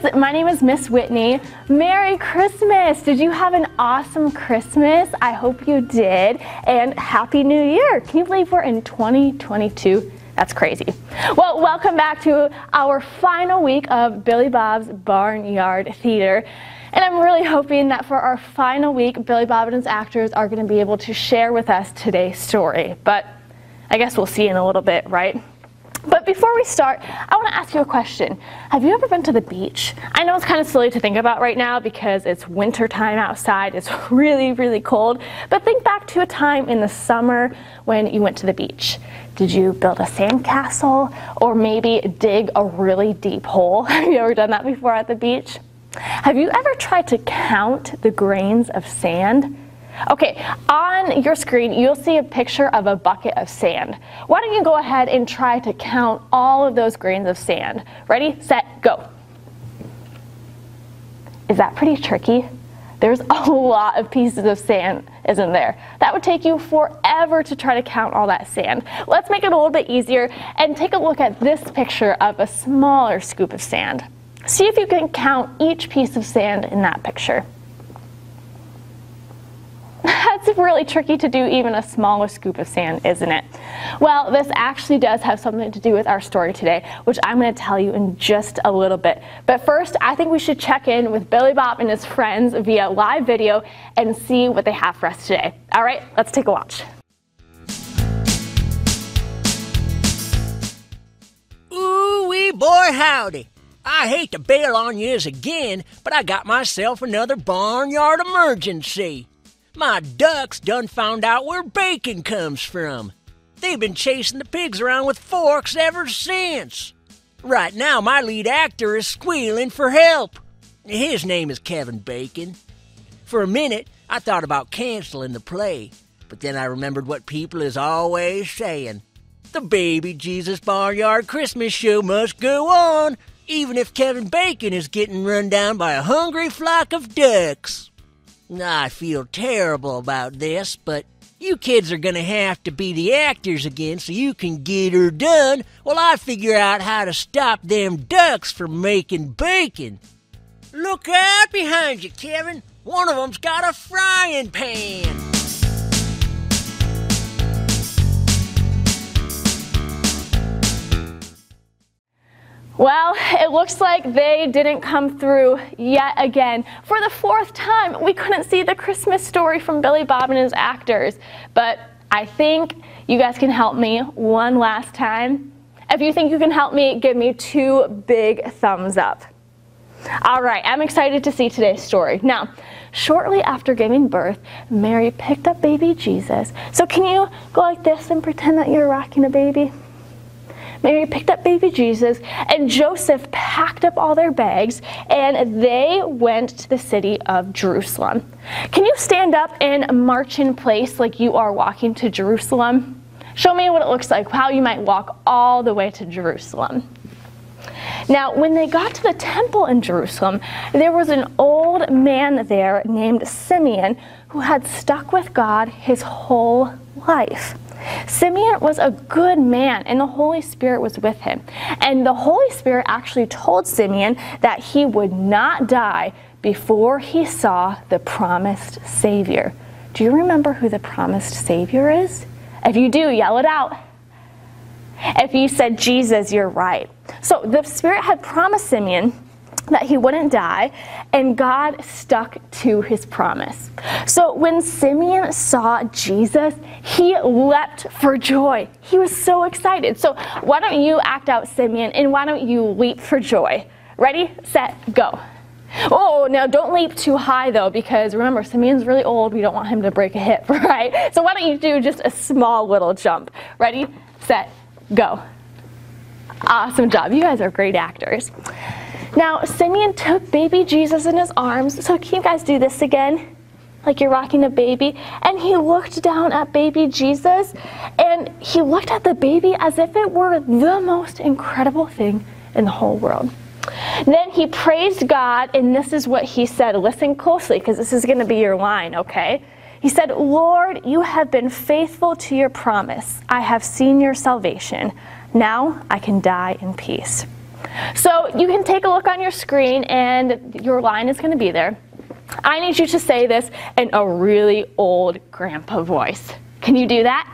kids, my name is Miss Whitney. Merry Christmas! Did you have an awesome Christmas? I hope you did. And Happy New Year! Can you believe we're in 2022? That's crazy. Well, welcome back to our final week of Billy Bob's Barnyard Theater. And I'm really hoping that for our final week, Billy Bob and his actors are going to be able to share with us today's story. But I guess we'll see in a little bit, right? But before we start, I want to ask you a question. Have you ever been to the beach? I know it's kind of silly to think about right now because it's winter time outside. It's really, really cold. But think back to a time in the summer when you went to the beach. Did you build a sandcastle or maybe dig a really deep hole? Have you ever done that before at the beach? Have you ever tried to count the grains of sand? Okay, on your screen, you'll see a picture of a bucket of sand. Why don't you go ahead and try to count all of those grains of sand? Ready, set, go. Is that pretty tricky? There's a lot of pieces of sand, isn't there? That would take you forever to try to count all that sand. Let's make it a little bit easier and take a look at this picture of a smaller scoop of sand. See if you can count each piece of sand in that picture. That's really tricky to do even a smaller scoop of sand, isn't it? Well, this actually does have something to do with our story today, which I'm going to tell you in just a little bit. But first, I think we should check in with Billy Bob and his friends via live video and see what they have for us today. All right, let's take a watch. Ooh wee boy howdy. I hate to bail on yous again, but I got myself another barnyard emergency. My ducks done found out where bacon comes from. They've been chasing the pigs around with forks ever since. Right now, my lead actor is squealing for help. His name is Kevin Bacon. For a minute, I thought about canceling the play, but then I remembered what people is always saying. The Baby Jesus Barnyard Christmas show must go on, even if Kevin Bacon is getting run down by a hungry flock of ducks. I feel terrible about this, but you kids are gonna have to be the actors again so you can get her done while I figure out how to stop them ducks from making bacon. Look out behind you, Kevin. One of them's got a frying pan. it looks like they didn't come through yet again. For the fourth time, we couldn't see the Christmas story from Billy Bob and his actors. But I think you guys can help me one last time. If you think you can help me, give me two big thumbs up. All right, I'm excited to see today's story. Now, shortly after giving birth, Mary picked up baby Jesus. So, can you go like this and pretend that you're rocking a baby? Mary picked up baby Jesus, and Joseph packed up all their bags, and they went to the city of Jerusalem. Can you stand up and march in place like you are walking to Jerusalem? Show me what it looks like, how you might walk all the way to Jerusalem. Now, when they got to the temple in Jerusalem, there was an old man there named Simeon who had stuck with God his whole life. Simeon was a good man, and the Holy Spirit was with him. And the Holy Spirit actually told Simeon that he would not die before he saw the promised Savior. Do you remember who the promised Savior is? If you do, yell it out. If you said Jesus, you're right. So the Spirit had promised Simeon that he wouldn't die, and God stuck to his promise. So when Simeon saw Jesus, he leapt for joy. He was so excited. So why don't you act out Simeon and why don't you leap for joy? Ready, set, go. Oh, now don't leap too high though, because remember, Simeon's really old. We don't want him to break a hip, right? So why don't you do just a small little jump? Ready, set, go. Awesome job. You guys are great actors. Now, Simeon took baby Jesus in his arms. So, can you guys do this again? Like you're rocking a baby. And he looked down at baby Jesus and he looked at the baby as if it were the most incredible thing in the whole world. Then he praised God, and this is what he said. Listen closely, because this is going to be your line, okay? He said, Lord, you have been faithful to your promise. I have seen your salvation. Now I can die in peace. So you can take a look on your screen, and your line is going to be there. I need you to say this in a really old grandpa voice. Can you do that?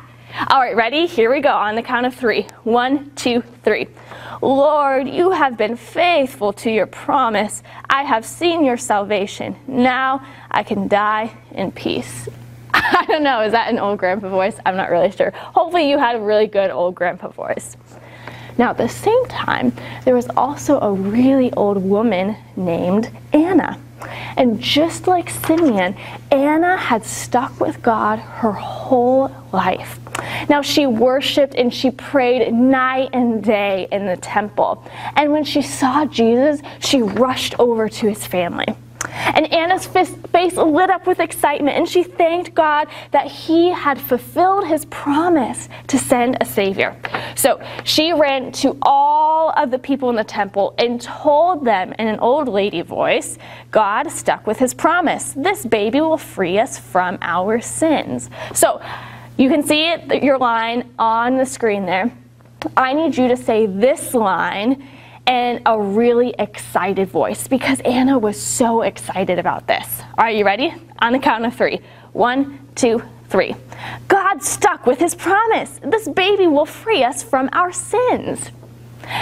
All right, ready? Here we go on the count of three. One, two, three. Lord, you have been faithful to your promise. I have seen your salvation. Now I can die in peace. I don't know, is that an old grandpa voice? I'm not really sure. Hopefully, you had a really good old grandpa voice. Now, at the same time, there was also a really old woman named Anna. And just like Simeon, Anna had stuck with God her whole life. Now, she worshiped and she prayed night and day in the temple. And when she saw Jesus, she rushed over to his family. And Anna's face lit up with excitement, and she thanked God that He had fulfilled His promise to send a Savior. So she ran to all of the people in the temple and told them in an old lady voice God stuck with His promise. This baby will free us from our sins. So you can see it, your line on the screen there. I need you to say this line and a really excited voice because Anna was so excited about this. Are you ready? On the count of three. One, two, three. God stuck with his promise. This baby will free us from our sins.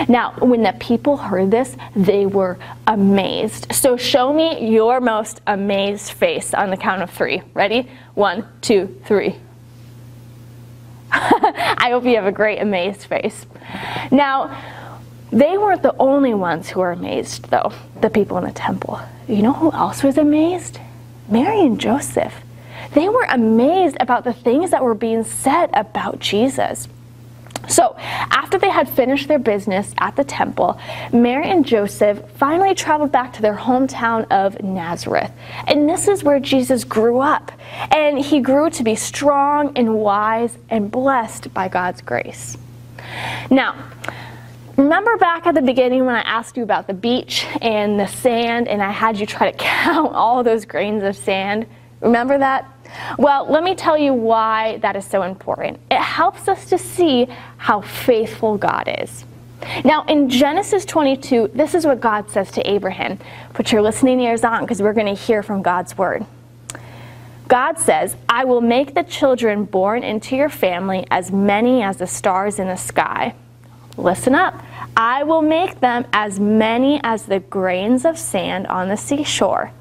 Now, when the people heard this, they were amazed. So, show me your most amazed face on the count of three. Ready? One, two, three. I hope you have a great amazed face. Now, they weren't the only ones who were amazed, though, the people in the temple. You know who else was amazed? Mary and Joseph. They were amazed about the things that were being said about Jesus. So, after they had finished their business at the temple, Mary and Joseph finally traveled back to their hometown of Nazareth. And this is where Jesus grew up. And he grew to be strong and wise and blessed by God's grace. Now, Remember back at the beginning when I asked you about the beach and the sand, and I had you try to count all those grains of sand? Remember that? Well, let me tell you why that is so important. It helps us to see how faithful God is. Now, in Genesis 22, this is what God says to Abraham. Put your listening ears on because we're going to hear from God's word. God says, I will make the children born into your family as many as the stars in the sky Listen up. I will make them as many as the grains of sand on the seashore.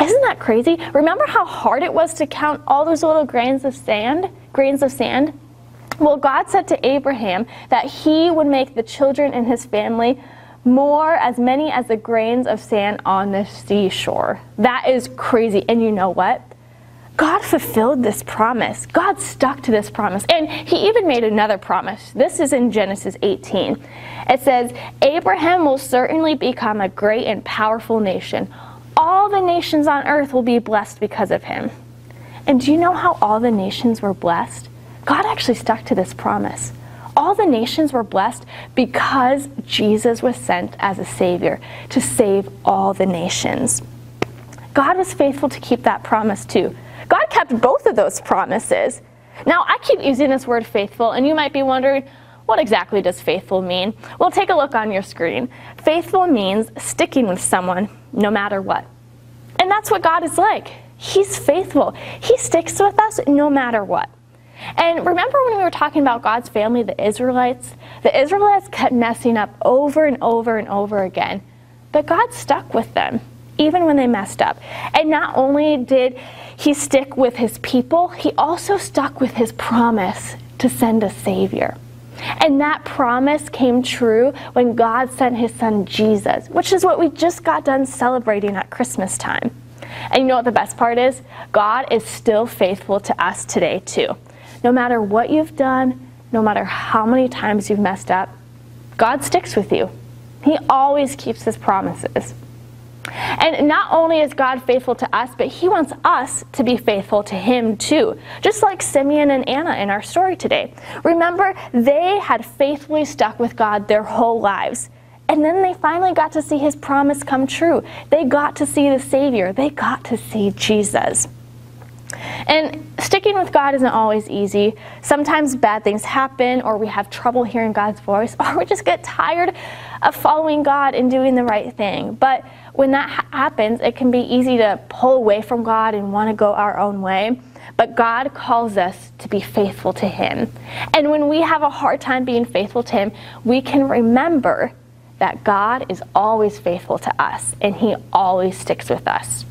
Isn't that crazy? Remember how hard it was to count all those little grains of sand? Grains of sand? Well, God said to Abraham that he would make the children in his family more as many as the grains of sand on the seashore. That is crazy. And you know what? God fulfilled this promise. God stuck to this promise. And he even made another promise. This is in Genesis 18. It says, Abraham will certainly become a great and powerful nation. All the nations on earth will be blessed because of him. And do you know how all the nations were blessed? God actually stuck to this promise. All the nations were blessed because Jesus was sent as a Savior to save all the nations. God was faithful to keep that promise too. God kept both of those promises. Now, I keep using this word faithful, and you might be wondering, what exactly does faithful mean? Well, take a look on your screen. Faithful means sticking with someone no matter what. And that's what God is like. He's faithful. He sticks with us no matter what. And remember when we were talking about God's family, the Israelites? The Israelites kept messing up over and over and over again, but God stuck with them even when they messed up. And not only did he stick with his people, he also stuck with his promise to send a Savior. And that promise came true when God sent his son Jesus, which is what we just got done celebrating at Christmas time. And you know what the best part is? God is still faithful to us today, too. No matter what you've done, no matter how many times you've messed up, God sticks with you. He always keeps his promises. And not only is God faithful to us, but He wants us to be faithful to Him too. Just like Simeon and Anna in our story today. Remember, they had faithfully stuck with God their whole lives. And then they finally got to see His promise come true. They got to see the Savior, they got to see Jesus. And sticking with God isn't always easy. Sometimes bad things happen, or we have trouble hearing God's voice, or we just get tired of following God and doing the right thing. But when that ha- happens, it can be easy to pull away from God and want to go our own way. But God calls us to be faithful to Him. And when we have a hard time being faithful to Him, we can remember that God is always faithful to us and He always sticks with us.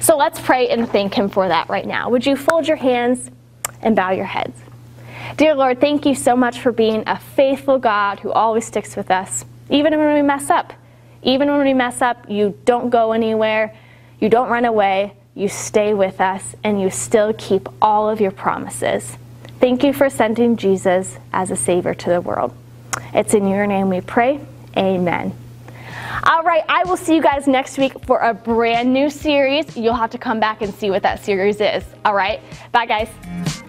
So let's pray and thank Him for that right now. Would you fold your hands and bow your heads? Dear Lord, thank you so much for being a faithful God who always sticks with us, even when we mess up. Even when we mess up, you don't go anywhere, you don't run away, you stay with us, and you still keep all of your promises. Thank you for sending Jesus as a Savior to the world. It's in your name we pray. Amen. All right, I will see you guys next week for a brand new series. You'll have to come back and see what that series is. All right, bye, guys.